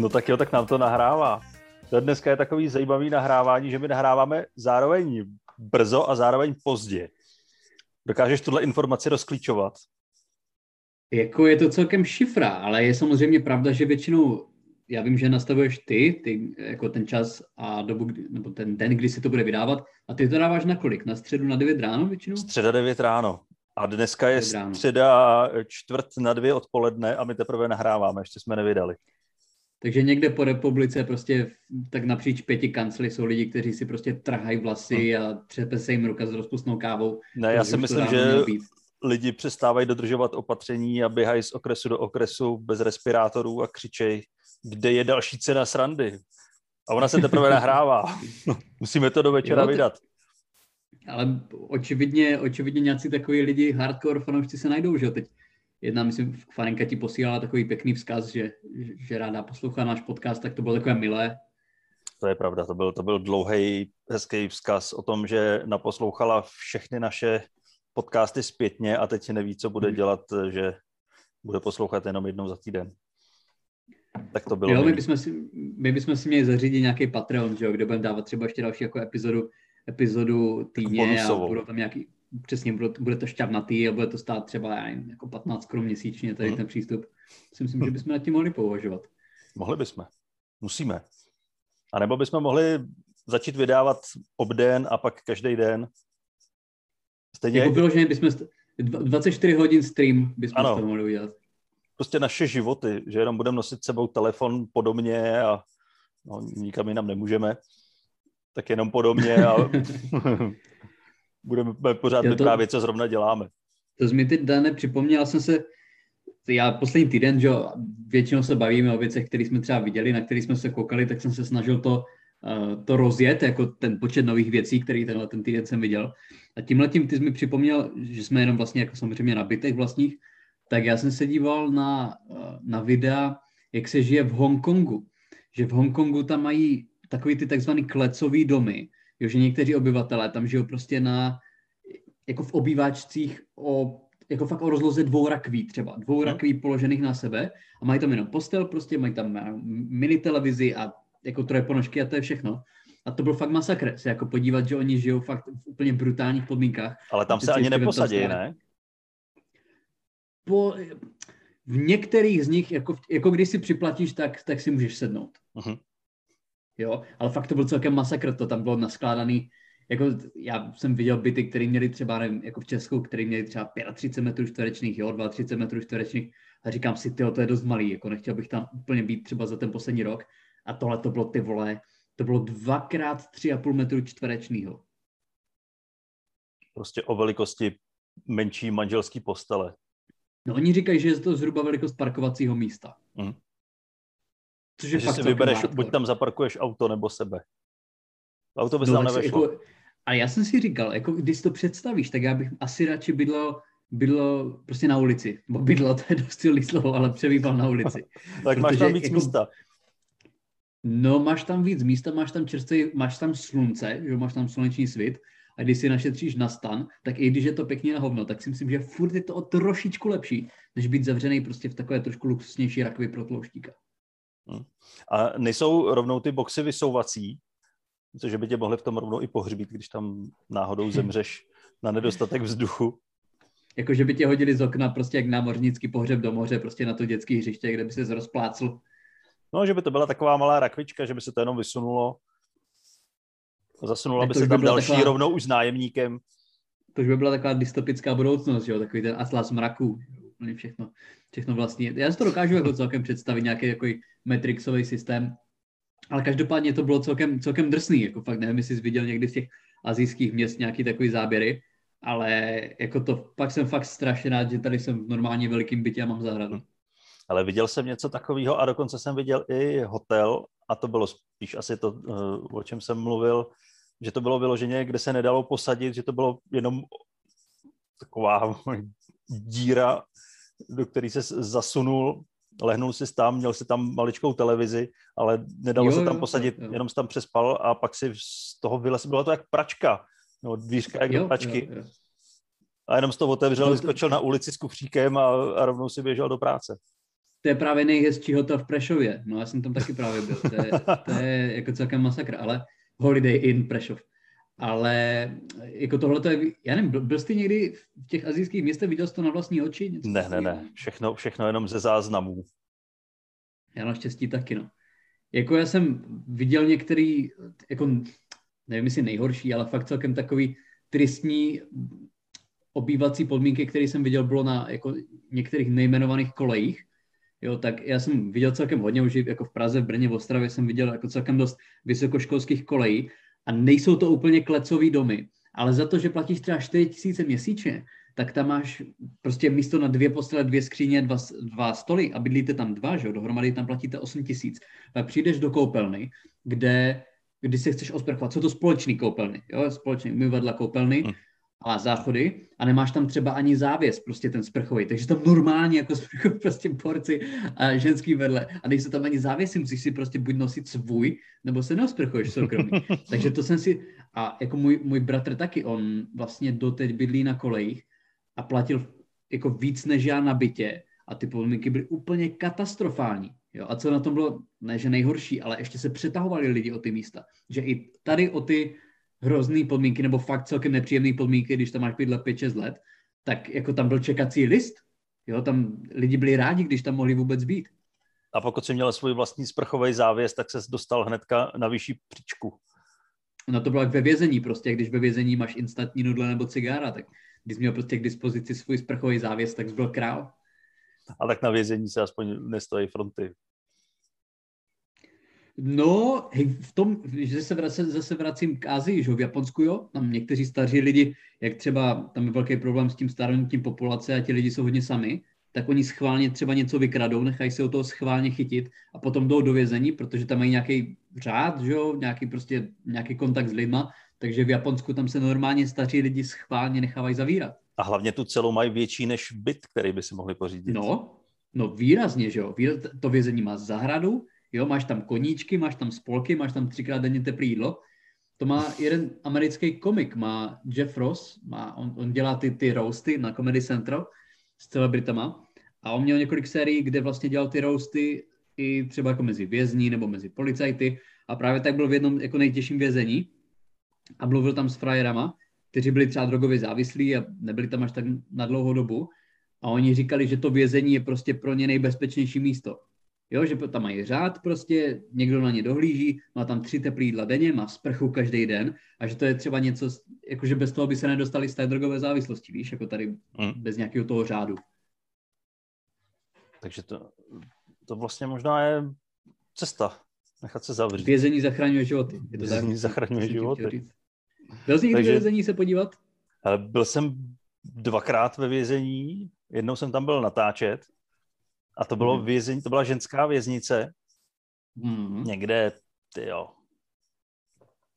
No tak jo, tak nám to nahrává. To dneska je takový zajímavý nahrávání, že my nahráváme zároveň brzo a zároveň pozdě. Dokážeš tuhle informaci rozklíčovat? Jako je to celkem šifra, ale je samozřejmě pravda, že většinou, já vím, že nastavuješ ty, ty jako ten čas a dobu, nebo ten den, kdy se to bude vydávat, a ty to dáváš na kolik? Na středu na 9 ráno většinou? Středa 9 ráno. A dneska je středa čtvrt na dvě odpoledne a my teprve nahráváme, ještě jsme nevydali. Takže někde po republice prostě tak napříč pěti kancly jsou lidi, kteří si prostě trhají vlasy a třepe se jim ruka s rozpustnou kávou. Ne, já si myslím, že lidi přestávají dodržovat opatření a běhají z okresu do okresu bez respirátorů a křičej, kde je další cena srandy. A ona se teprve nahrává. Musíme to do večera jo, vydat. Ale očividně, očividně nějací takový lidi, hardcore fanoušci se najdou, že jo, teď jedna, myslím, Farenka ti posílala takový pěkný vzkaz, že, že ráda poslouchá náš podcast, tak to bylo takové milé. To je pravda, to byl, to byl dlouhý, hezký vzkaz o tom, že naposlouchala všechny naše podcasty zpětně a teď neví, co bude hmm. dělat, že bude poslouchat jenom jednou za týden. Tak to bylo. Jo, my bychom, si, my bychom si měli zařídit nějaký Patreon, že jo, kde budeme dávat třeba ještě další jako epizodu, epizodu týdně a budou tam nějaký, přesně, bude, bude to šťavnatý a bude to stát třeba, já nevím, jako 15 korun měsíčně, tady hmm. ten přístup. Si myslím, že bychom nad tím mohli pouvažovat. Mohli bychom. Musíme. A nebo bychom mohli začít vydávat obden a pak každý den. Stejně... Jako bylo, že bychom 24 hodin stream bychom ano. to mohli udělat. Prostě naše životy, že jenom budeme nosit sebou telefon podobně a no, nikam jinam nemůžeme, tak jenom podobně a budeme pořád to, vyprávět, co zrovna děláme. To jsi mi teď, Dane, připomněl jsem se, já poslední týden, že většinou se bavíme o věcech, které jsme třeba viděli, na které jsme se koukali, tak jsem se snažil to, uh, to rozjet, jako ten počet nových věcí, který tenhle ten týden jsem viděl. A tímhle tím ty jsi mi připomněl, že jsme jenom vlastně jako samozřejmě na bytech vlastních, tak já jsem se díval na, uh, na videa, jak se žije v Hongkongu. Že v Hongkongu tam mají takový ty takzvaný klecový domy, jo, že někteří obyvatelé tam žijou prostě na, jako v obýváčcích o, jako fakt o rozloze dvou rakví třeba, dvou hmm. rakví položených na sebe a mají tam jenom postel prostě, mají tam eh, mini televizi a jako troje ponožky a to je všechno. A to byl fakt masakr, se jako podívat, že oni žijou fakt v úplně brutálních podmínkách. Ale tam se ani neposadí, ne? Po, v některých z nich, jako, jako když si připlatíš, tak, tak si můžeš sednout. Uh-huh jo, ale fakt to byl celkem masakr, to tam bylo naskládaný, jako já jsem viděl byty, které měly třeba, nevím, jako v Česku, které měly třeba 35 metrů čtverečných, jo, 32 metrů čtverečných a říkám si, ty, to je dost malý, jako nechtěl bych tam úplně být třeba za ten poslední rok a tohle to bylo ty vole, to bylo dvakrát tři a půl metru čtverečního. Prostě o velikosti menší manželský postele. No oni říkají, že je to zhruba velikost parkovacího místa. Mm. Což je fakt si vybereš, hardcore. buď tam zaparkuješ auto nebo sebe. Auto bys no, tam nevešlo. Jako, a já jsem si říkal, jako když si to představíš, tak já bych asi radši bydlel bydlo prostě na ulici. Bo bydlo, to je dost silný slovo, ale přebýval na ulici. tak máš tam víc jako, místa. No, máš tam víc místa, máš tam čerstvý, máš tam slunce, že máš tam sluneční svit a když si našetříš na stan, tak i když je to pěkně na hovno, tak si myslím, že furt je to o trošičku lepší, než být zavřený prostě v takové trošku luxusnější rakvi pro tlouštíka. Hm. A nejsou rovnou ty boxy vysouvací, což by tě mohli v tom rovnou i pohřbít, když tam náhodou zemřeš na nedostatek vzduchu. Jako, že by tě hodili z okna prostě jak námořnický pohřeb do moře, prostě na to dětské hřiště, kde by se rozplácl. No, že by to byla taková malá rakvička, že by se to jenom vysunulo. Zasunula by se tam by další taková... rovnou už s nájemníkem. To už by byla taková dystopická budoucnost, jo? takový ten atlas mraků úplně všechno, všechno vlastně. Já si to dokážu jako celkem představit, nějaký jako metrixový systém, ale každopádně to bylo celkem, celkem drsný, jako fakt nevím, jestli jsi viděl někdy z těch azijských měst nějaký takový záběry, ale jako to, pak jsem fakt strašně rád, že tady jsem v normálně velikým bytě a mám zahradu. Ale viděl jsem něco takového a dokonce jsem viděl i hotel a to bylo spíš asi to, eh, o čem jsem mluvil, že to bylo vyloženě, kde se nedalo posadit, že to bylo jenom taková díra do který se zasunul, lehnul si tam, měl si tam maličkou televizi, ale nedalo jo, se tam posadit, jo, jo. jenom si tam přespal a pak si z toho vylez, bylo to jak pračka, no, dvířka jak jo, do pračky. Jo, jo. A jenom z toho otevřel, vyskočil na ulici s kufříkem a, a rovnou si běžel do práce. to je právě nejhezčí hotel v Prešově. No já jsem tam taky právě byl. To je, to je jako celkem masakr, ale Holiday Inn Prešov. Ale jako tohle to je, já nevím, byl, byl jsi někdy v těch azijských městech, viděl jsi to na vlastní oči? Něco ne, ne, ne, všechno, všechno jenom ze záznamů. Já naštěstí taky, no. Jako já jsem viděl některý, jako nevím, jestli nejhorší, ale fakt celkem takový tristní obývací podmínky, které jsem viděl, bylo na jako některých nejmenovaných kolejích. Jo, tak já jsem viděl celkem hodně, už jako v Praze, v Brně, v Ostravě jsem viděl jako celkem dost vysokoškolských kolejí a nejsou to úplně klecový domy, ale za to, že platíš třeba 4 tisíce měsíčně, tak tam máš prostě místo na dvě postele, dvě skříně, dva, dva stoly a bydlíte tam dva, že jo, dohromady tam platíte 8 tisíc. Pak přijdeš do koupelny, kde, když se chceš osprchovat, jsou to společný koupelny, jo, společný umyvadla koupelny, hmm a záchody a nemáš tam třeba ani závěs, prostě ten sprchový, takže tam normálně jako sprchový prostě porci a ženský vedle a nejsou tam ani závěsy, musíš si prostě buď nosit svůj, nebo se neosprchuješ soukromý. takže to jsem si, a jako můj, můj bratr taky, on vlastně doteď bydlí na kolejích a platil jako víc než já na bytě a ty podmínky byly úplně katastrofální. Jo, a co na tom bylo, ne že nejhorší, ale ještě se přetahovali lidi o ty místa. Že i tady o ty hrozný podmínky, nebo fakt celkem nepříjemné podmínky, když tam máš bydlet 5-6 let, tak jako tam byl čekací list. Jo, tam lidi byli rádi, když tam mohli vůbec být. A pokud jsi měl svůj vlastní sprchový závěs, tak se dostal hnedka na vyšší příčku. No to bylo jak ve vězení prostě, když ve vězení máš instantní nudle nebo cigára, tak když měl prostě k dispozici svůj sprchový závěs, tak byl král. A tak na vězení se aspoň nestojí fronty. No, hej, v tom, že se vracím, zase vracím k Azii, že v Japonsku, jo, tam někteří staří lidi, jak třeba tam je velký problém s tím stárnutím populace a ti lidi jsou hodně sami, tak oni schválně třeba něco vykradou, nechají se o toho schválně chytit a potom jdou do vězení, protože tam mají nějaký řád, že jo, nějaký prostě nějaký kontakt s lidma, takže v Japonsku tam se normálně staří lidi schválně nechávají zavírat. A hlavně tu celou mají větší než byt, který by si mohli pořídit. No, no výrazně, že jo. To vězení má zahradu, Jo, máš tam koníčky, máš tam spolky, máš tam třikrát denně teplé jídlo. To má jeden americký komik, má Jeff Ross, má, on, on dělá ty, ty roasty na Comedy Central s celebritama. A on měl několik sérií, kde vlastně dělal ty roasty i třeba jako mezi vězní nebo mezi policajty. A právě tak byl v jednom jako nejtěžším vězení. A mluvil tam s frajerama, kteří byli třeba drogově závislí a nebyli tam až tak na dlouhou dobu. A oni říkali, že to vězení je prostě pro ně nejbezpečnější místo Jo, že tam mají řád prostě, někdo na ně dohlíží, má tam tři teplý jídla denně, má sprchu každý den a že to je třeba něco, jakože bez toho by se nedostali z té drogové závislosti, víš, jako tady hmm. bez nějakého toho řádu. Takže to, to vlastně možná je cesta, nechat se zavřít. Vězení zachraňuje životy. Je to vězení tak? zachraňuje životy. Byl jsi někdy Takže, vězení se podívat? Byl jsem dvakrát ve vězení, jednou jsem tam byl natáčet a to bylo mm. vězení, to byla ženská věznice. Mm. Někde, ty jo,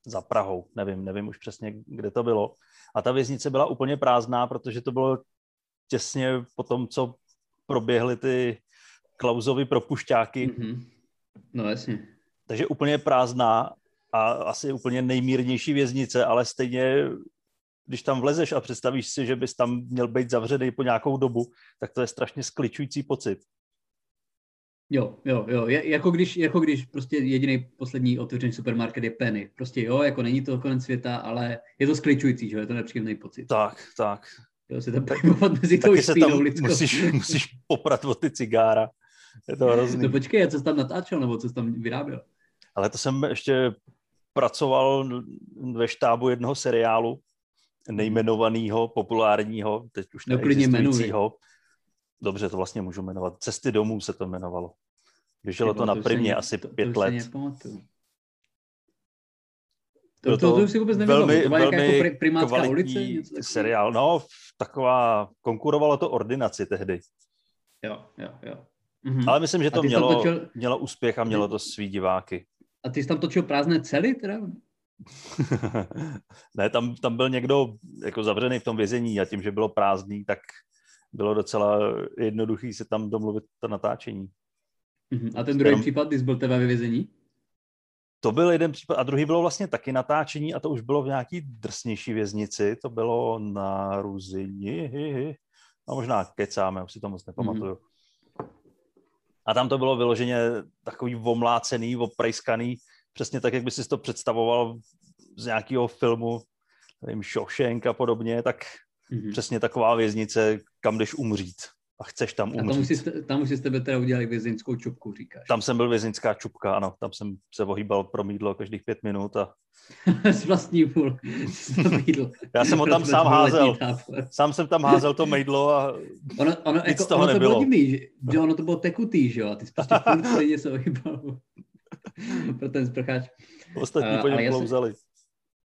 za Prahou, nevím, nevím už přesně, kde to bylo. A ta věznice byla úplně prázdná, protože to bylo těsně po tom, co proběhly ty klauzovy propušťáky. Mm-hmm. No jasně. Takže úplně prázdná a asi úplně nejmírnější věznice, ale stejně, když tam vlezeš a představíš si, že bys tam měl být zavřený po nějakou dobu, tak to je strašně skličující pocit. Jo, jo, jo. Je, jako, když, jako když prostě jediný poslední otevřený supermarket je Penny. Prostě jo, jako není to konec světa, ale je to skličující, že je to nepříjemný pocit. Tak, tak. Jo, se tam pohybovat mezi tou se tam musíš, musíš poprat od ty cigára. Je to hrozný. No počkej, co jsi tam natáčel, nebo co jsi tam vyráběl? Ale to jsem ještě pracoval ve štábu jednoho seriálu, nejmenovaného, populárního, teď už no, neexistujícího. Dobře, to vlastně můžu jmenovat. Cesty domů se to jmenovalo. Běželo to na primě asi to, pět to let. To, to, to, to už si vůbec nevěděl. Velmi, to velmi jako primátská ulice? Něco seriál. No, taková, konkurovalo to ordinaci tehdy. Jo, jo, jo. Mhm. Ale myslím, že to mělo, točil... mělo úspěch a mělo to svý diváky. A ty jsi tam točil prázdné cely teda? ne, tam, tam byl někdo jako zavřený v tom vězení a tím, že bylo prázdný, tak bylo docela jednoduchý se tam domluvit to natáčení. Uh-huh. A ten druhý Jenom... případ, když byl tebe ve vězení? To byl jeden případ a druhý bylo vlastně taky natáčení a to už bylo v nějaký drsnější věznici, to bylo na Ruzini, a možná kecáme, už si to moc nepamatuju. Mm-hmm. A tam to bylo vyloženě takový omlácený, oprejskaný, přesně tak, jak by si to představoval z nějakého filmu, nevím, Shawshank a podobně, tak mm-hmm. přesně taková věznice, kam jdeš umřít a chceš tam umřít. A tam už, jste, tam už jste tebe teda udělali vězeňskou čupku, říkáš. Tam jsem byl vězeňská čupka, ano. Tam jsem se ohýbal pro mídlo každých pět minut a... S vlastní půl. Já jsem ho tam sám házel. Sám jsem tam házel to mejdlo a ono, ono, nic jako, toho ono nebylo. To bylo divný, že, že, ono to bylo tekutý, že jo? A ty jsi prostě furt stejně se ohýbal pro ten sprcháč. Ostatní po něm klouzali. já jsem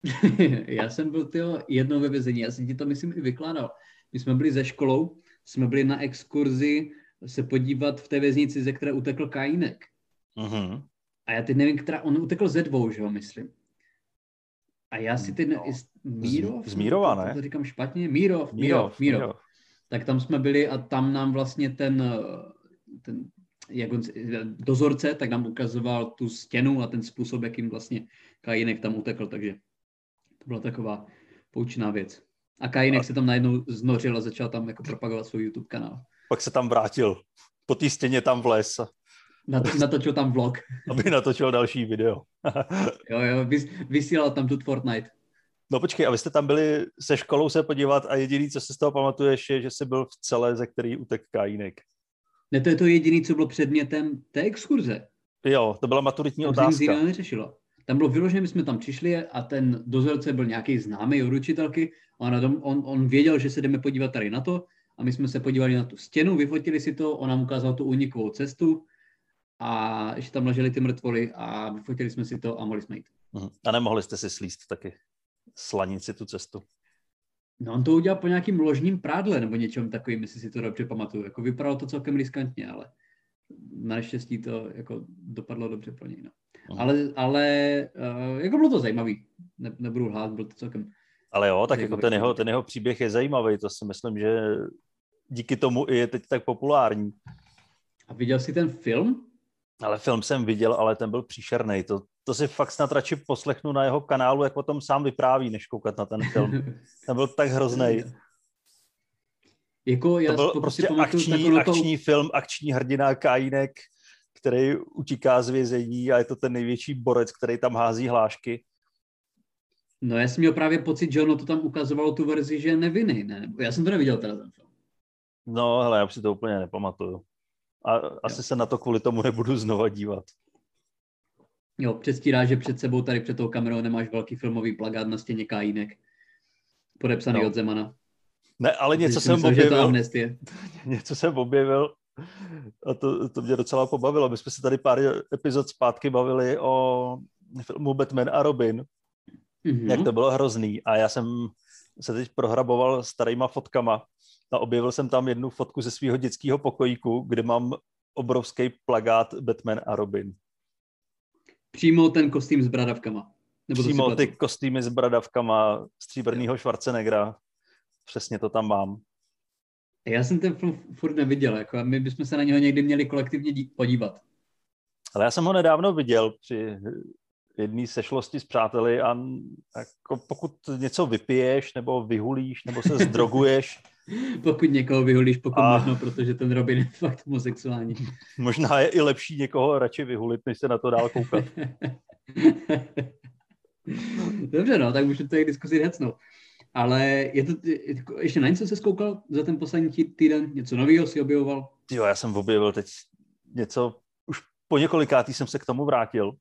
byl tyjo, jednou ve vězení, já jsem ti to myslím i vykládal. My jsme byli ze školou, jsme byli na exkurzi se podívat v té věznici, ze které utekl Kajínek. Uh-huh. A já teď nevím, která, on utekl ze dvou, že jo, myslím. A já si teď, no. Mírov? Z, Mírova, ne? To říkám špatně, Mírov, Mírov, Mírov. Mírov. Tak tam jsme byli a tam nám vlastně ten, ten jak on, dozorce, tak nám ukazoval tu stěnu a ten způsob, jakým vlastně Kajínek tam utekl, takže to byla taková poučná věc. A Kajinek a... se tam najednou znořil a začal tam jako propagovat svůj YouTube kanál. Pak se tam vrátil. Po té stěně tam vles. natočil tam vlog. Aby natočil další video. jo, jo, vys, vysílal tam tu Fortnite. No počkej, a vy jste tam byli se školou se podívat a jediný, co si z toho pamatuješ, je, že jsi byl v celé, ze který utek Kajínek. Ne, to je to jediný, co bylo předmětem té exkurze. Jo, to byla maturitní tam otázka. To neřešilo. Tam bylo vyložené, my jsme tam přišli a ten dozorce byl nějaký známý od učitelky a on, on, on věděl, že se jdeme podívat tady na to a my jsme se podívali na tu stěnu, vyfotili si to, on nám ukázal tu únikovou cestu a ještě tam leželi ty mrtvoly a vyfotili jsme si to a mohli jsme jít. Mhm. A nemohli jste si slíst taky slanici tu cestu? No on to udělal po nějakým ložním prádle nebo něčem takovým, jestli si to dobře pamatuju. Jako vypadalo to celkem riskantně, ale naštěstí to jako dopadlo dobře pro něj. No. Uh-huh. Ale, ale uh, jako bylo to zajímavý, ne, nebudu hlát, bylo to celkem... Ale jo, tak jako ten jeho, ten jeho příběh je zajímavý, to si myslím, že díky tomu i je teď tak populární. A viděl jsi ten film? Ale film jsem viděl, ale ten byl příšerný. To, to si fakt snad radši poslechnu na jeho kanálu, jak o tom sám vypráví, než koukat na ten film. ten byl tak hrozný. Jako já to byl prostě akční, akční film, akční hrdina Kajínek, který utíká z vězení a je to ten největší borec, který tam hází hlášky. No já jsem měl právě pocit, že ono to tam ukazovalo tu verzi, že je nevinný, ne? Já jsem to neviděl teda ten film. No hele, já si to úplně nepamatuju. A asi jo. se na to kvůli tomu nebudu znova dívat. Jo, předstírá, že před sebou tady před tou kamerou nemáš velký filmový plagát na stěně Kajínek. Podepsaný no. od Zemana. Ne, ale něco jsem myslel, objevil. něco jsem objevil a to, to mě docela pobavilo. My jsme se tady pár epizod zpátky bavili o filmu Batman a Robin, mm-hmm. jak to bylo hrozný. A já jsem se teď prohraboval starýma fotkama a objevil jsem tam jednu fotku ze svého dětského pokojíku, kde mám obrovský plagát Batman a Robin. Přímo ten kostým s bradavkama. Nebo Přímo ty kostýmy s bradavkama stříbrného Schwarzeneggera. Přesně to tam mám. Já jsem ten film furt neviděl, jako my bychom se na něho někdy měli kolektivně dí- podívat. Ale já jsem ho nedávno viděl při jedné sešlosti s přáteli a jako pokud něco vypiješ, nebo vyhulíš, nebo se zdroguješ. pokud někoho vyhulíš, pokud a... možno, protože ten Robin je fakt homosexuální. Možná je i lepší někoho radši vyhulit, než se na to dál koukat. Dobře, no, tak můžeme tady diskuzi hecnout. Ale je to, ještě na něco se zkoukal za ten poslední týden? Něco nového si objevoval? Jo, já jsem objevil teď něco, už po několikátý jsem se k tomu vrátil.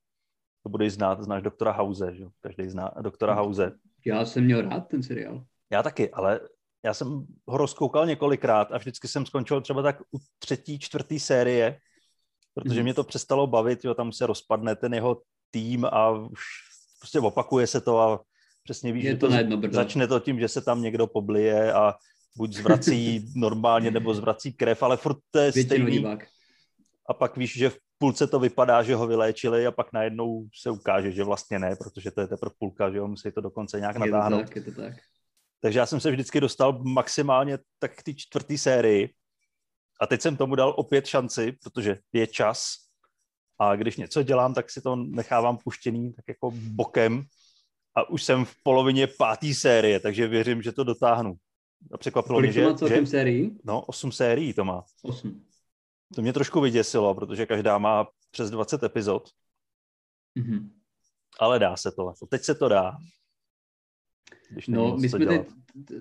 To budeš znát, znáš doktora Hause, že? Každý zná doktora Hause. Já jsem měl rád ten seriál. Já taky, ale já jsem ho rozkoukal několikrát a vždycky jsem skončil třeba tak u třetí, čtvrtý série, protože hmm. mě to přestalo bavit, jo, tam se rozpadne ten jeho tým a už prostě opakuje se to a Přesně víš, je že to, to začne to tím, že se tam někdo poblije a buď zvrací normálně, nebo zvrací krev, ale furt to je stejný. A pak víš, že v půlce to vypadá, že ho vyléčili a pak najednou se ukáže, že vlastně ne, protože to je teprve půlka, že jo, musí to dokonce nějak je natáhnout. To tak, je to tak. Takže já jsem se vždycky dostal maximálně tak k té čtvrté sérii a teď jsem tomu dal opět šanci, protože je čas a když něco dělám, tak si to nechávám puštěný tak jako bokem a už jsem v polovině páté série, takže věřím, že to dotáhnu. A překvapilo Kolik mě, že... to má že, sérií? No, osm sérií to má. Osm. To mě trošku vyděsilo, protože každá má přes 20 epizod. Mm-hmm. Ale dá se to. Teď se to dá. Když no, my jsme teď,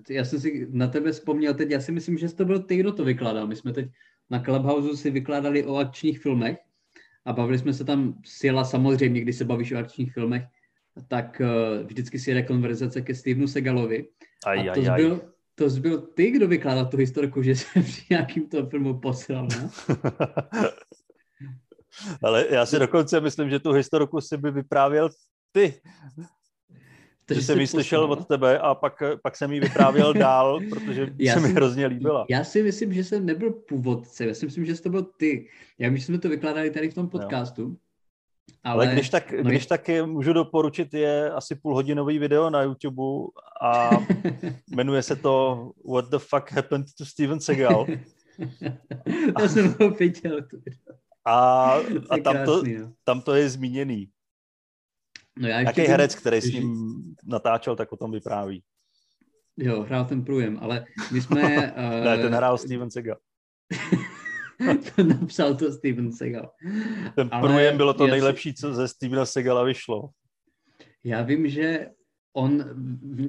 já jsem si na tebe vzpomněl teď, já si myslím, že to byl ty, kdo to vykládal. My jsme teď na Clubhouse si vykládali o akčních filmech a bavili jsme se tam, Sila samozřejmě, když se bavíš o akčních filmech, tak uh, vždycky si jede konverzace ke Stevenu Segalovi. Aj, a to, aj, aj. Byl, to byl ty, kdo vykládal tu historiku, že se při nějakým tom filmu posílal, ne? Ale já si dokonce myslím, že tu historiku si by vyprávěl ty. To, že jsem ji slyšel od tebe a pak, pak jsem ji vyprávěl dál, protože já se mi hrozně líbila. Já si myslím, že jsem nebyl původce, já si myslím, že jsi to byl ty. Já vím, že jsme to vykládali tady v tom podcastu. Jo. Ale, Ale když, tak, no když tak je, můžu doporučit, je asi půlhodinový video na YouTube a jmenuje se to What the fuck happened to Steven Seagal. Já jsem ho viděl. A, a tam, to, no. tam to je zmíněný. No já Jaký herec, který s ním natáčel, tak o tom vypráví. Jo, hrál ten průjem, ale my jsme... ne, ten hrál Steven Seagal. to napsal to Steven Seagal. Ten průjem bylo to nejlepší, co ze Stevena Segala vyšlo. Já vím, že on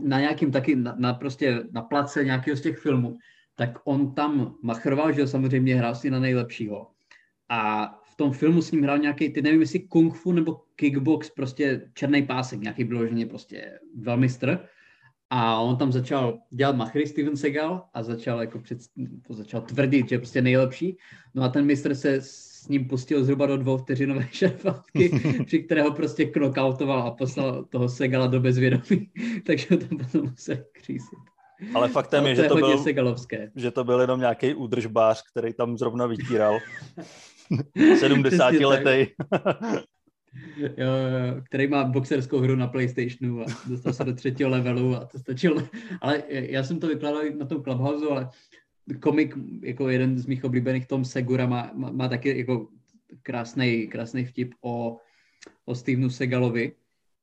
na nějakým taky, na, na prostě na place nějakého z těch filmů, tak on tam machroval, že samozřejmě hrál si na nejlepšího. A v tom filmu s ním hrál nějaký, ty nevím, jestli kung fu nebo kickbox, prostě černý pásek, nějaký vyloženě prostě velmi str. A on tam začal dělat machry Steven Seagal a začal, jako před, začal tvrdit, že je prostě nejlepší. No a ten mistr se s ním pustil zhruba do dvou vteřinové šerfatky, při kterého prostě knockoutoval a poslal toho Segala do bezvědomí. Takže ho tam potom musel křísit. Ale faktem je, že to, byl, segalovské. že to byl jenom nějaký údržbář, který tam zrovna vytíral. 70 letý. Jo, který má boxerskou hru na Playstationu a dostal se do třetího levelu a to stačilo. Ale já jsem to vykládal na tom Clubhouse, ale komik, jako jeden z mých oblíbených, Tom Segura, má, má, má taky jako krásný, krásný vtip o, o Stevenu Segalovi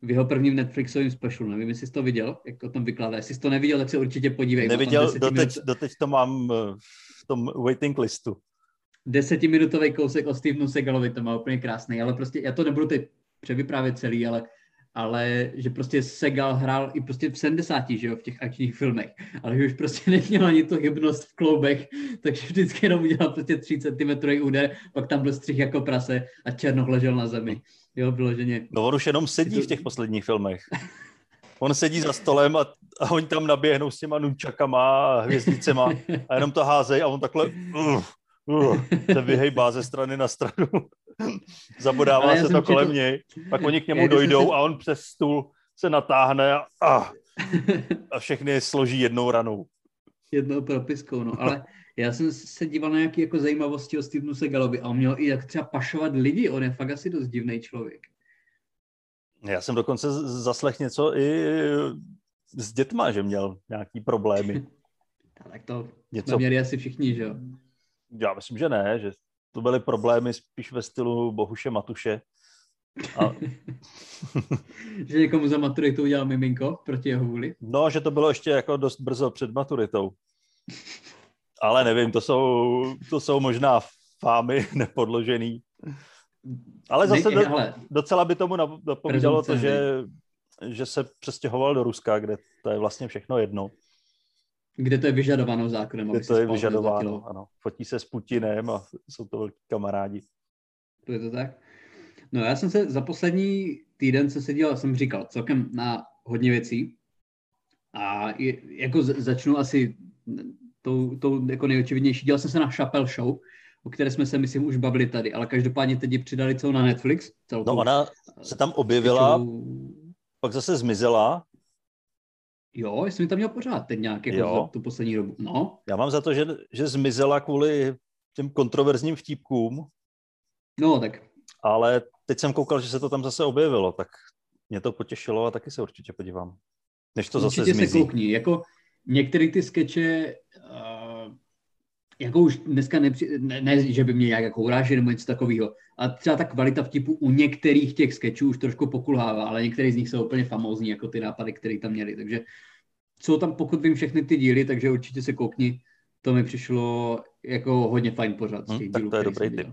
v jeho prvním Netflixovém specialu. Nevím, jestli jsi to viděl, jak o tom vykládá. Jestli jsi to neviděl, tak se určitě podívej. Neviděl, doteď, minut... doteď to mám eh, v tom waiting listu desetiminutový kousek o Stevenu Segalovi, to má úplně krásný, ale prostě já to nebudu teď převyprávět celý, ale, ale že prostě Segal hrál i prostě v 70, že jo, v těch akčních filmech, ale že už prostě neměl ani tu hybnost v kloubech, takže vždycky jenom udělal prostě 3 cm úder, pak tam byl střih jako prase a Černoch ležel na zemi. Jo, vyloženě. No on už jenom sedí v těch posledních filmech. On sedí za stolem a, a oni tam naběhnou s těma nunčakama a hvězdicema a jenom to házej a on takhle uh, uh, se vyhejbá ze strany na stranu. Zabodává se to kolem četl... něj, pak oni k němu dojdou si... a on přes stůl se natáhne a, a, a všechny složí jednou ranou. Jednou propiskou, no, ale já jsem se díval na nějaké jako zajímavosti o Stevenu Segalovi a on měl i jak třeba pašovat lidi, on je fakt asi dost divný člověk. Já jsem dokonce zaslech něco i s dětma, že měl nějaký problémy. tak to něco... měli asi všichni, že jo? Já myslím, že ne, že to byly problémy spíš ve stylu Bohuše Matuše. A... že někomu za maturitou udělal miminko proti jeho vůli? No, že to bylo ještě jako dost brzo před maturitou. Ale nevím, to jsou, to jsou možná fámy nepodložený. Ale zase ne, ale... docela by tomu napovídalo to, že, že se přestěhoval do Ruska, kde to je vlastně všechno jedno. Kde to je vyžadováno zákonem. Kde to je vyžadováno, ano. Fotí se s Putinem a jsou to velký kamarádi. To je to tak? No já jsem se za poslední týden se seděl, jsem říkal, celkem na hodně věcí. A je, jako začnu asi tou, tou jako nejočividnější. Dělal jsem se na Chappelle Show, o které jsme se, myslím, už bavili tady, ale každopádně teď ji přidali celou na Netflix. Celou no ona se tam objevila, show... pak zase zmizela Jo, jsem tam měl pořád teď nějak jako jo. za tu poslední dobu. No. Já mám za to, že, že zmizela kvůli těm kontroverzním vtípkům. No, tak. Ale teď jsem koukal, že se to tam zase objevilo, tak mě to potěšilo a taky se určitě podívám. Než to určitě zase zmizí. se koukni. Jako některé ty skeče, uh, jako už dneska nepři, ne, ne, že by mě nějak jako urážil nebo něco takového, a třeba ta kvalita vtipu u některých těch sketchů už trošku pokulhává, ale některé z nich jsou úplně famózní, jako ty nápady, které tam měli. Takže jsou tam, pokud vím, všechny ty díly, takže určitě se koukni. To mi přišlo jako hodně fajn pořad. Hmm, tak to je dobrý tip.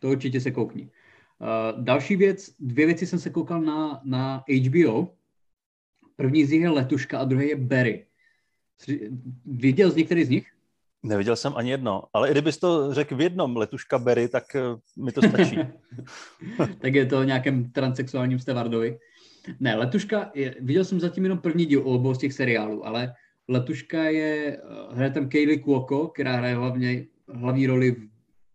To určitě se koukni. Uh, další věc, dvě věci jsem se koukal na, na HBO. První z nich je Letuška a druhý je Barry. Viděl z některý z nich? Neviděl jsem ani jedno, ale i kdybys to řekl v jednom letuška Berry, tak eh, mi to stačí. tak je to o nějakém transexuálním stevardovi. Ne, Letuška, je, viděl jsem zatím jenom první díl obou z těch seriálů, ale Letuška je, eh, hraje tam Kaylee Cuoco, která hraje hlavně, hlavní roli v,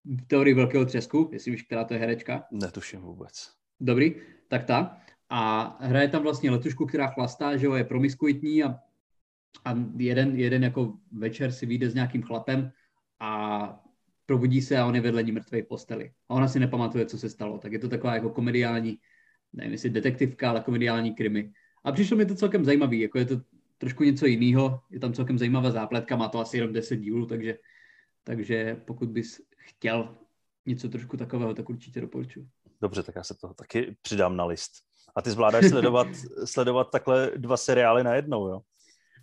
v teorii Velkého třesku, jestli víš, která to je herečka. Netuším vůbec. Dobrý, tak ta. A hraje tam vlastně letušku, která chlastá, že jo, je promiskuitní a a jeden, jeden jako večer si vyjde s nějakým chlapem a probudí se a on je vedle ní mrtvej v posteli. A ona si nepamatuje, co se stalo. Tak je to taková jako komediální, nevím jestli detektivka, ale komediální krimi. A přišlo mi to celkem zajímavý, jako je to trošku něco jiného, je tam celkem zajímavá zápletka, má to asi jenom 10 dílů, takže, takže pokud bys chtěl něco trošku takového, tak určitě doporučuji. Dobře, tak já se to taky přidám na list. A ty zvládáš sledovat, sledovat takhle dva seriály na jednou, jo?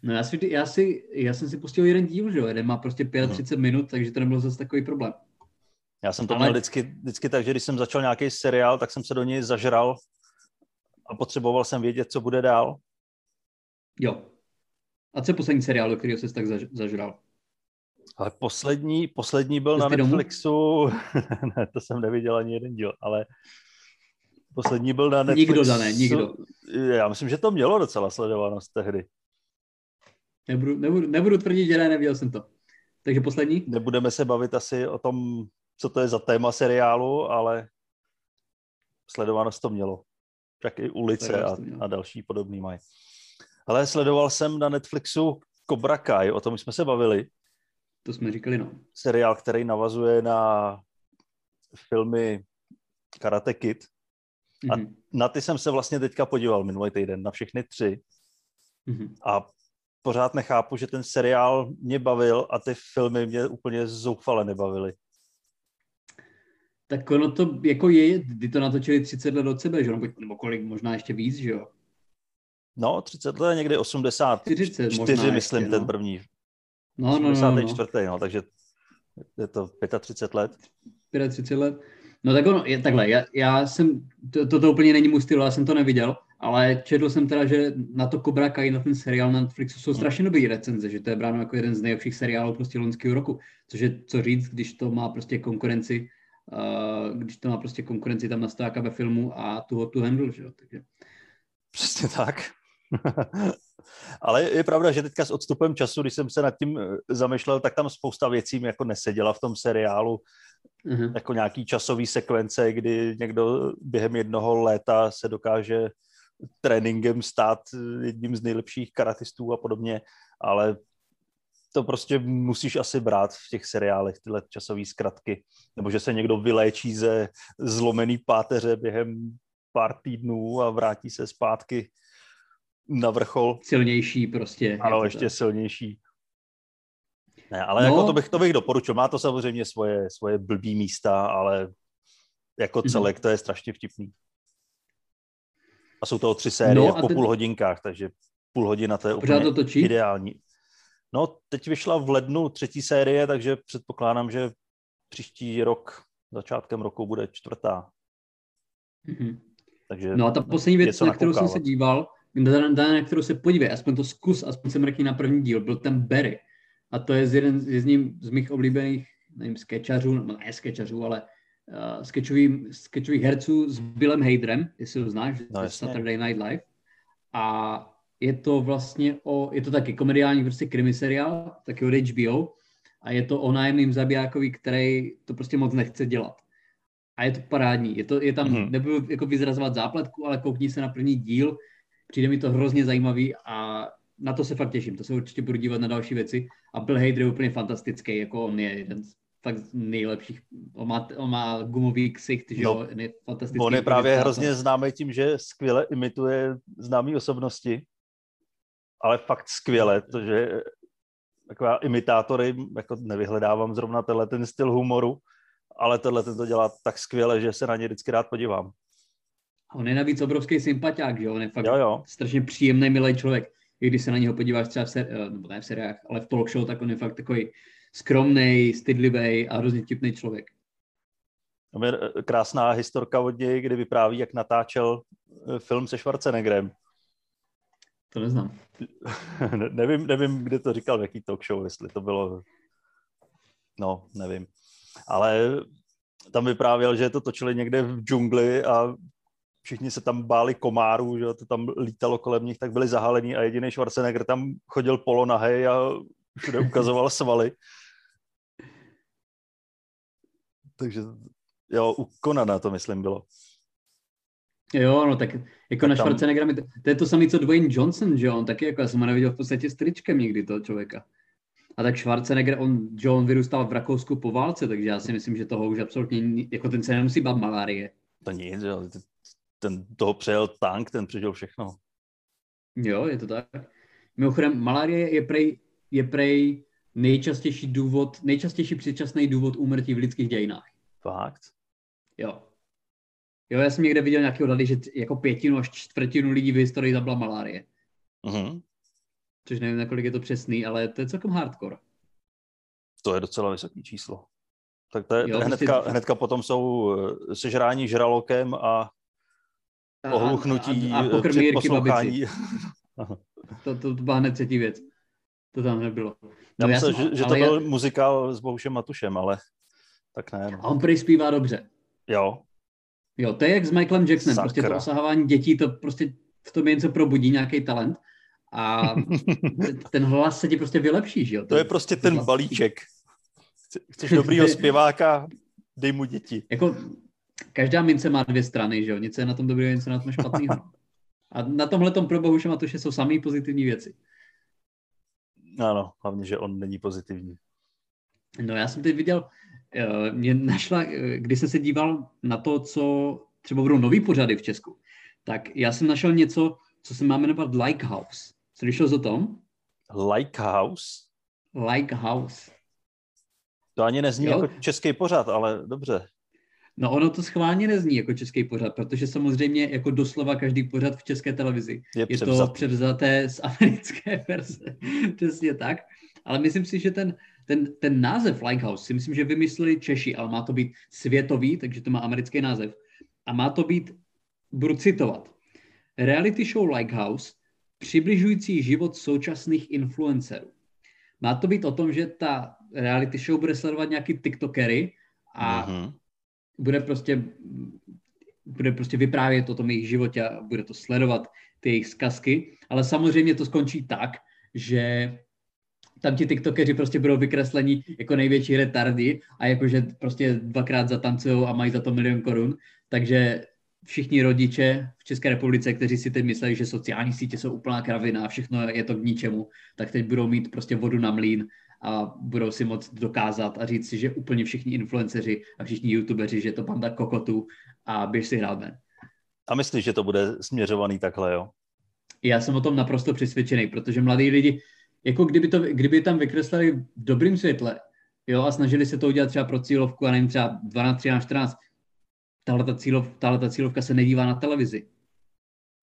No já, si, já, si, já jsem si pustil jeden díl, že jo, jeden má prostě 35 hmm. minut, takže to nebyl zase takový problém. Já jsem to Ale... měl vždycky, vždycky tak, že když jsem začal nějaký seriál, tak jsem se do něj zažral a potřeboval jsem vědět, co bude dál. Jo. A co je poslední seriál, do kterého jsi tak zaž, zažral? Ale poslední, poslední byl Jsi na Netflixu, ne, to jsem neviděl ani jeden díl, ale poslední byl na Netflixu. Nikdo dané, nikdo. Já myslím, že to mělo docela sledovanost tehdy. Nebudu, nebudu, nebudu tvrdit, že ne, neviděl jsem to. Takže poslední? Nebudeme se bavit asi o tom, co to je za téma seriálu, ale sledovanost to mělo. Tak i ulice a, a další podobný mají. Ale sledoval jsem na Netflixu Cobra Kai, o tom jsme se bavili. To jsme říkali, no. Seriál, který navazuje na filmy Karate Kid. A mm-hmm. na ty jsem se vlastně teďka podíval minulý týden, na všechny tři. Mm-hmm. A pořád nechápu, že ten seriál mě bavil a ty filmy mě úplně zoufale nebavily. Tak ono to jako je, kdy to natočili 30 let od sebe, že nebo kolik, možná ještě víc, že jo? No, 30 let, někdy 84, 40 myslím, ještě, no. ten první. No, 84. No, no, no. no, takže je to 35 let. 35 let. No tak ono, je, takhle, já, já jsem, to, to, to úplně není můj styl, já jsem to neviděl, ale četl jsem teda, že na to Cobra Kai, na ten seriál na Netflixu jsou strašně dobrý recenze, že to je bráno jako jeden z nejlepších seriálů prostě loňského roku. Což je co říct, když to má prostě konkurenci, uh, když to má prostě konkurenci tam na stáka ve filmu a tu tu handle, že jo. Takže... Přesně tak. Ale je pravda, že teďka s odstupem času, když jsem se nad tím eh, zamýšlel, tak tam spousta věcí mi jako neseděla v tom seriálu. Uh-huh. Jako nějaký časový sekvence, kdy někdo během jednoho léta se dokáže tréninkem stát jedním z nejlepších karatistů a podobně, ale to prostě musíš asi brát v těch seriálech, tyhle časové zkratky. Nebo že se někdo vyléčí ze zlomený páteře během pár týdnů a vrátí se zpátky na vrchol. Silnější prostě. Ano, ještě tak. silnější. Ne, ale no. jako to bych, to bych doporučil. Má to samozřejmě svoje, svoje blbý místa, ale jako mhm. celek to je strašně vtipný. A jsou to tři série no, po teď... půl hodinkách, takže půl hodina to je úplně to točí? ideální. No, teď vyšla v lednu třetí série, takže předpokládám, že příští rok, začátkem roku bude čtvrtá. Mm-hmm. Takže no a ta poslední věc, na kterou jsem se díval, na, na kterou se podívej, aspoň to zkus, aspoň se mrkni na první díl, byl ten Barry. A to je z, jeden, z, ním, z mých oblíbených, nevím, skečařů, no ne skečařů, ale uh, sketchových herců s Billem Haderem, jestli ho znáš, no, Saturday Night Live. A je to vlastně o, je to taky komediální prostě krimi seriál, taky od HBO, a je to o nájemným zabijákovi, který to prostě moc nechce dělat. A je to parádní. Je, to, je tam, mm-hmm. nebudu jako vyzrazovat zápletku, ale koukni se na první díl, přijde mi to hrozně zajímavý a na to se fakt těším. To se určitě budu dívat na další věci. A Bill Hader je úplně fantastický, jako on je jeden z fakt nejlepších. On má, on má gumový ksicht, že no, je fantastický. On je právě hrozně známý tím, že skvěle imituje známé osobnosti, ale fakt skvěle, že taková imitátory, jako nevyhledávám zrovna tenhle ten styl humoru, ale tohle ten to dělá tak skvěle, že se na ně vždycky rád podívám. On je navíc obrovský sympatiák, že on je fakt jo, jo. strašně příjemný, milý člověk. i když se na něho podíváš třeba v, ser, eh, nebo ne v seriách, ale v talk show, tak on je fakt takový skromný, stydlivý a hrozně tipný člověk. Tam je eh, krásná historka od něj, kdy vypráví, jak natáčel eh, film se Schwarzeneggerem. To neznám. ne, nevím, nevím, kde to říkal, v jaký talk show, jestli to bylo, no, nevím. Ale tam vyprávěl, že to točili někde v džungli a všichni se tam báli komárů, že to tam lítalo kolem nich, tak byli zahalení a jediný Schwarzenegger tam chodil polonahej a všude ukazoval svaly. Takže jo, u Konana to myslím bylo. Jo, no tak jako tak na Schwarzeneggera, to, to je to samé, co Dwayne Johnson, že on taky jako, já jsem ho neviděl v podstatě s tričkem nikdy toho člověka. A tak Schwarzenegger, on, že on vyrůstal v Rakousku po válce, takže já si myslím, že toho už absolutně, jako ten se nemusí bát malárie. To nic, jo, ten toho přejel tank, ten přežil všechno. Jo, je to tak. Mimochodem, malárie je prej, je prej nejčastější důvod, nejčastější předčasný důvod úmrtí v lidských dějinách. Fakt? Jo. Jo, já jsem někde viděl nějaký odhady, že jako pětinu až čtvrtinu lidí v historii zabila malárie. Uh-huh. Což nevím, nakolik je to přesný, ale to je celkem hardcore. To je docela vysoké číslo. Tak to je, jo, hnedka, prostě... hnedka potom jsou eh, sežrání žralokem a ohluchnutí a, a, a při poslouchání. to, to, to byla hned třetí věc. To tam nebylo. No, já myslím, že, že to byl já... muzikál s Bohušem Matušem, ale tak ne. A on prý zpívá dobře. Jo. Jo, to je jak s Michaelem Jacksonem. Sakra. Prostě to osahování dětí, to prostě v tom něco probudí, nějaký talent. A ten hlas se ti prostě vylepší, že jo? To je prostě ten hlas. balíček. Chceš dobrýho zpěváka, dej mu děti. Jako každá mince má dvě strany, že jo? Něco je na tom dobrého, něco na tom špatného. A na tomhle tom pro Bohuše Matuše jsou samé pozitivní věci. Ano, hlavně, že on není pozitivní. No já jsem teď viděl, eh, mě našla, eh, když jsem se díval na to, co třeba budou nový pořady v Česku, tak já jsem našel něco, co se má jmenovat Like House. Slyšel jsi o tom? Like House? Like House. To ani nezní jo? jako český pořad, ale dobře. No ono to schválně nezní jako český pořad, protože samozřejmě jako doslova každý pořad v české televizi je, je to převzaté z americké verze. Přesně tak. Ale myslím si, že ten, ten, ten název Lighthouse si myslím, že vymysleli Češi, ale má to být světový, takže to má americký název. A má to být, budu citovat, reality show Lighthouse, přibližující život současných influencerů. Má to být o tom, že ta reality show bude sledovat nějaký tiktokery a mm-hmm bude prostě, bude prostě vyprávět o tom jejich životě a bude to sledovat ty jejich zkazky, ale samozřejmě to skončí tak, že tam ti tiktokeři prostě budou vykreslení jako největší retardy a jakože prostě dvakrát zatancují a mají za to milion korun, takže všichni rodiče v České republice, kteří si teď mysleli, že sociální sítě jsou úplná kravina a všechno je to k ničemu, tak teď budou mít prostě vodu na mlín a budou si moct dokázat a říct si, že úplně všichni influenceři a všichni youtubeři, že je to banda kokotů a běž si hrát ven. A myslíš, že to bude směřovaný takhle, jo? Já jsem o tom naprosto přesvědčený, protože mladí lidi, jako kdyby, to, kdyby tam vykreslili v dobrým světle, jo, a snažili se to udělat třeba pro cílovku, a nevím, třeba 12, 13, 14, tahle ta, cílov, tahle ta cílovka se nedívá na televizi.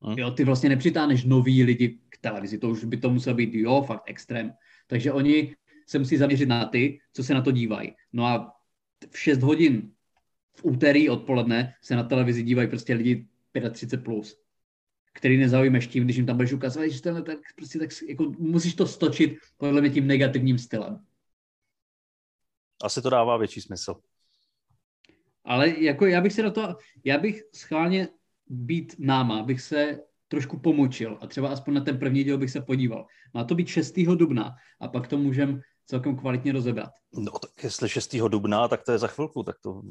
Hmm. Jo, ty vlastně nepřitáhneš nový lidi k televizi, to už by to muselo být, jo, fakt extrém. Takže oni se musí zaměřit na ty, co se na to dívají. No a v 6 hodin v úterý odpoledne se na televizi dívají prostě lidi 35 plus, který nezaujmeš tím, když jim tam budeš ukazovat, že tenhle, tak prostě tak jako musíš to stočit podle mě tím negativním stylem. Asi to dává větší smysl. Ale jako já bych se do toho, já bych schválně být náma, bych se trošku pomočil a třeba aspoň na ten první díl bych se podíval. Má to být 6. dubna a pak to můžem celkem kvalitně rozebrat. No tak jestli 6. dubna, tak to je za chvilku, tak to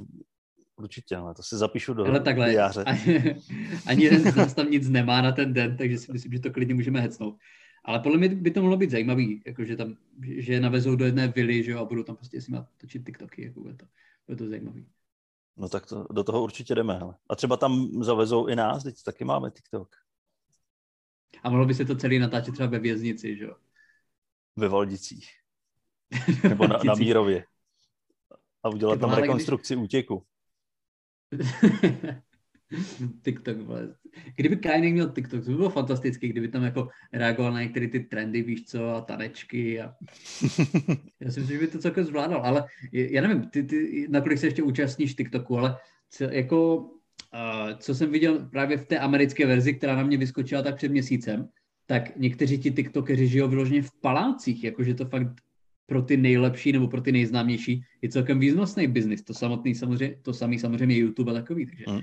určitě, ale to si zapíšu do Ale takhle, diáře. Ani, ani jeden z nás tam nic nemá na ten den, takže si myslím, že to klidně můžeme hecnout. Ale podle mě by to mohlo být zajímavý, jakože tam, že je navezou do jedné vily, že jo, a budou tam prostě s nimi točit TikToky, jako bude to, bude to zajímavý. No tak to, do toho určitě jdeme, hele. A třeba tam zavezou i nás, teď taky máme TikTok. A mohlo by se to celý natáčet třeba ve věznici, že jo? Ve Valdicích. Nebo na, na Mírově. A udělat tam rekonstrukci když... útěku. TikTok, vole. Kdyby Kajnek měl TikTok, to by bylo fantastické, kdyby tam jako reagoval na některé ty trendy, víš co, a tanečky a já si myslím, že by to celkem zvládal, ale já nevím, ty, ty, nakolik se ještě účastníš TikToku, ale co, jako, uh, co jsem viděl právě v té americké verzi, která na mě vyskočila tak před měsícem, tak někteří ti TikTokeři žijou vyloženě v palácích, jakože to fakt pro ty nejlepší nebo pro ty nejznámější je celkem významný biznis. To samotný samozřejmě, to samý samozřejmě YouTube a takový, takže mm.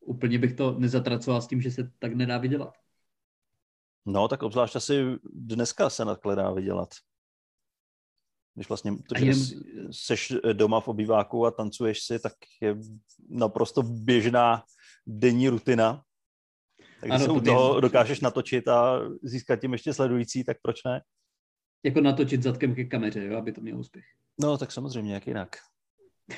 úplně bych to nezatracoval s tím, že se tak nedá vydělat. No, tak obzvlášť asi dneska se takhle dá vydělat. Když vlastně to, že jen... seš doma v obýváku a tancuješ si, tak je naprosto běžná denní rutina. Takže ano, se u toho dokážeš natočit a získat tím ještě sledující, tak proč ne? Jako natočit zadkem ke kameře, jo, aby to mělo úspěch. No, tak samozřejmě, jak jinak.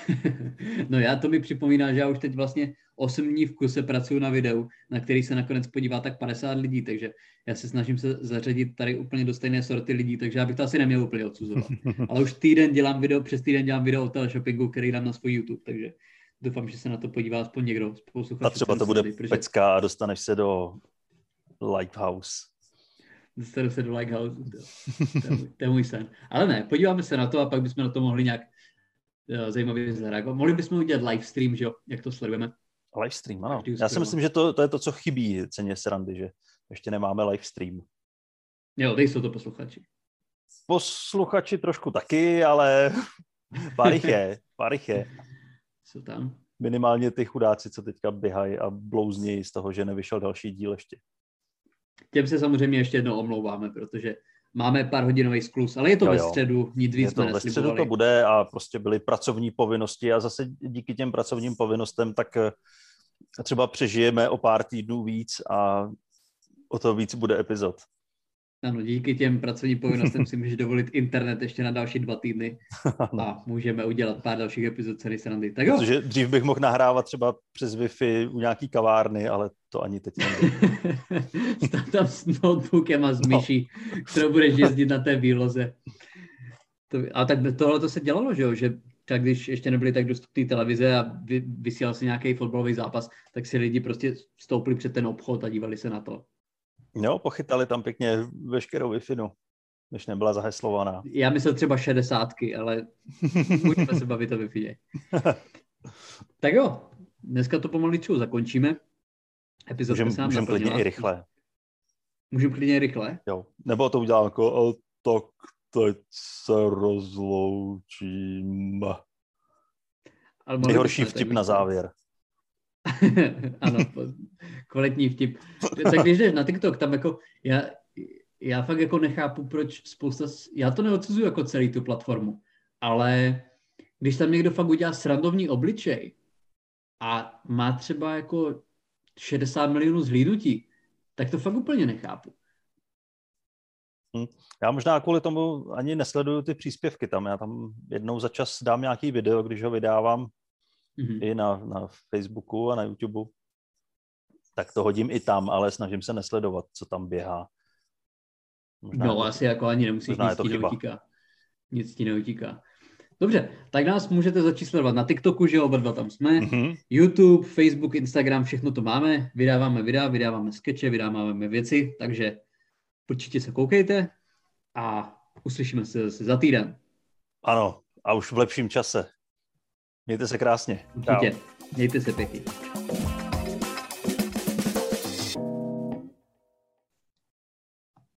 no já to mi připomíná, že já už teď vlastně 8 dní v kuse pracuji na videu, na který se nakonec podívá tak 50 lidí, takže já se snažím se zařadit tady úplně do stejné sorty lidí, takže já bych to asi neměl úplně odsuzovat. Ale už týden dělám video, přes týden dělám video o teleshoppingu, který dám na svůj YouTube, takže doufám, že se na to podívá aspoň někdo. A třeba to bude protože... pecka a dostaneš se do Lighthouse. Dostanu se do Lighthouse. To, to, to je můj sen. Ale ne, podíváme se na to a pak bychom na to mohli nějak uh, zajímavě zareagovat. Mohli bychom udělat live stream, že jo, jak to sledujeme. Live stream, ano. Já si myslím, že to, to je to, co chybí ceně srandy, že ještě nemáme live stream. Jo, teď jsou to posluchači. Posluchači trošku taky, ale pár jich je, pár jich je. Jsou tam. Minimálně ty chudáci, co teďka běhají a blouznějí z toho, že nevyšel další díl ještě. Těm se samozřejmě ještě jednou omlouváme, protože máme pár hodinový sklus, ale je to jo, ve středu, nic víc je to, Ve středu to bude a prostě byly pracovní povinnosti a zase díky těm pracovním povinnostem tak eh, třeba přežijeme o pár týdnů víc a o to víc bude epizod. Ano, díky těm pracovním povinnostem si můžeš dovolit internet ještě na další dva týdny a můžeme udělat pár dalších epizod celý srandy. Tak jo. Protože dřív bych mohl nahrávat třeba přes Wi-Fi u nějaký kavárny, ale to ani teď tam s notebookem a s no. myší, no. kterou budeš jezdit na té výloze. To, a tak tohle to se dělalo, že jo? že tak když ještě nebyly tak dostupné televize a vy, vysílal se nějaký fotbalový zápas, tak si lidi prostě stoupili před ten obchod a dívali se na to. Jo, pochytali tam pěkně veškerou wi no, když nebyla zaheslovaná. Já myslel třeba šedesátky, ale můžeme se bavit o wi tak jo, dneska to pomalu zakončíme. Epizodka můžem, můžem klidně i rychle. Můžeme klidně i rychle? Jo, nebo to udělám jako, tak teď se rozloučím. Nejhorší vtip na závěr. ano, kvalitní vtip. Tak když jdeš na TikTok, tam jako já, já fakt jako nechápu, proč spousta, já to neodsuzuju jako celý tu platformu, ale když tam někdo fakt udělá srandovní obličej a má třeba jako 60 milionů zhlídnutí, tak to fakt úplně nechápu. Hm. Já možná kvůli tomu ani nesleduju ty příspěvky tam. Já tam jednou za čas dám nějaký video, když ho vydávám mm-hmm. i na, na Facebooku a na YouTube, tak to hodím i tam, ale snažím se nesledovat, co tam běhá. Možná no, asi jako ani nemusíš, nic ti neutíká. Nic ti neutíká. Dobře, tak nás můžete začít sledovat na TikToku, že oba dva tam jsme, mm-hmm. YouTube, Facebook, Instagram, všechno to máme, vydáváme videa, vydáváme skeče, vydáváme věci, takže určitě se koukejte a uslyšíme se zase za týden. Ano, a už v lepším čase. Mějte se krásně. Určitě. Mějte se pěkně.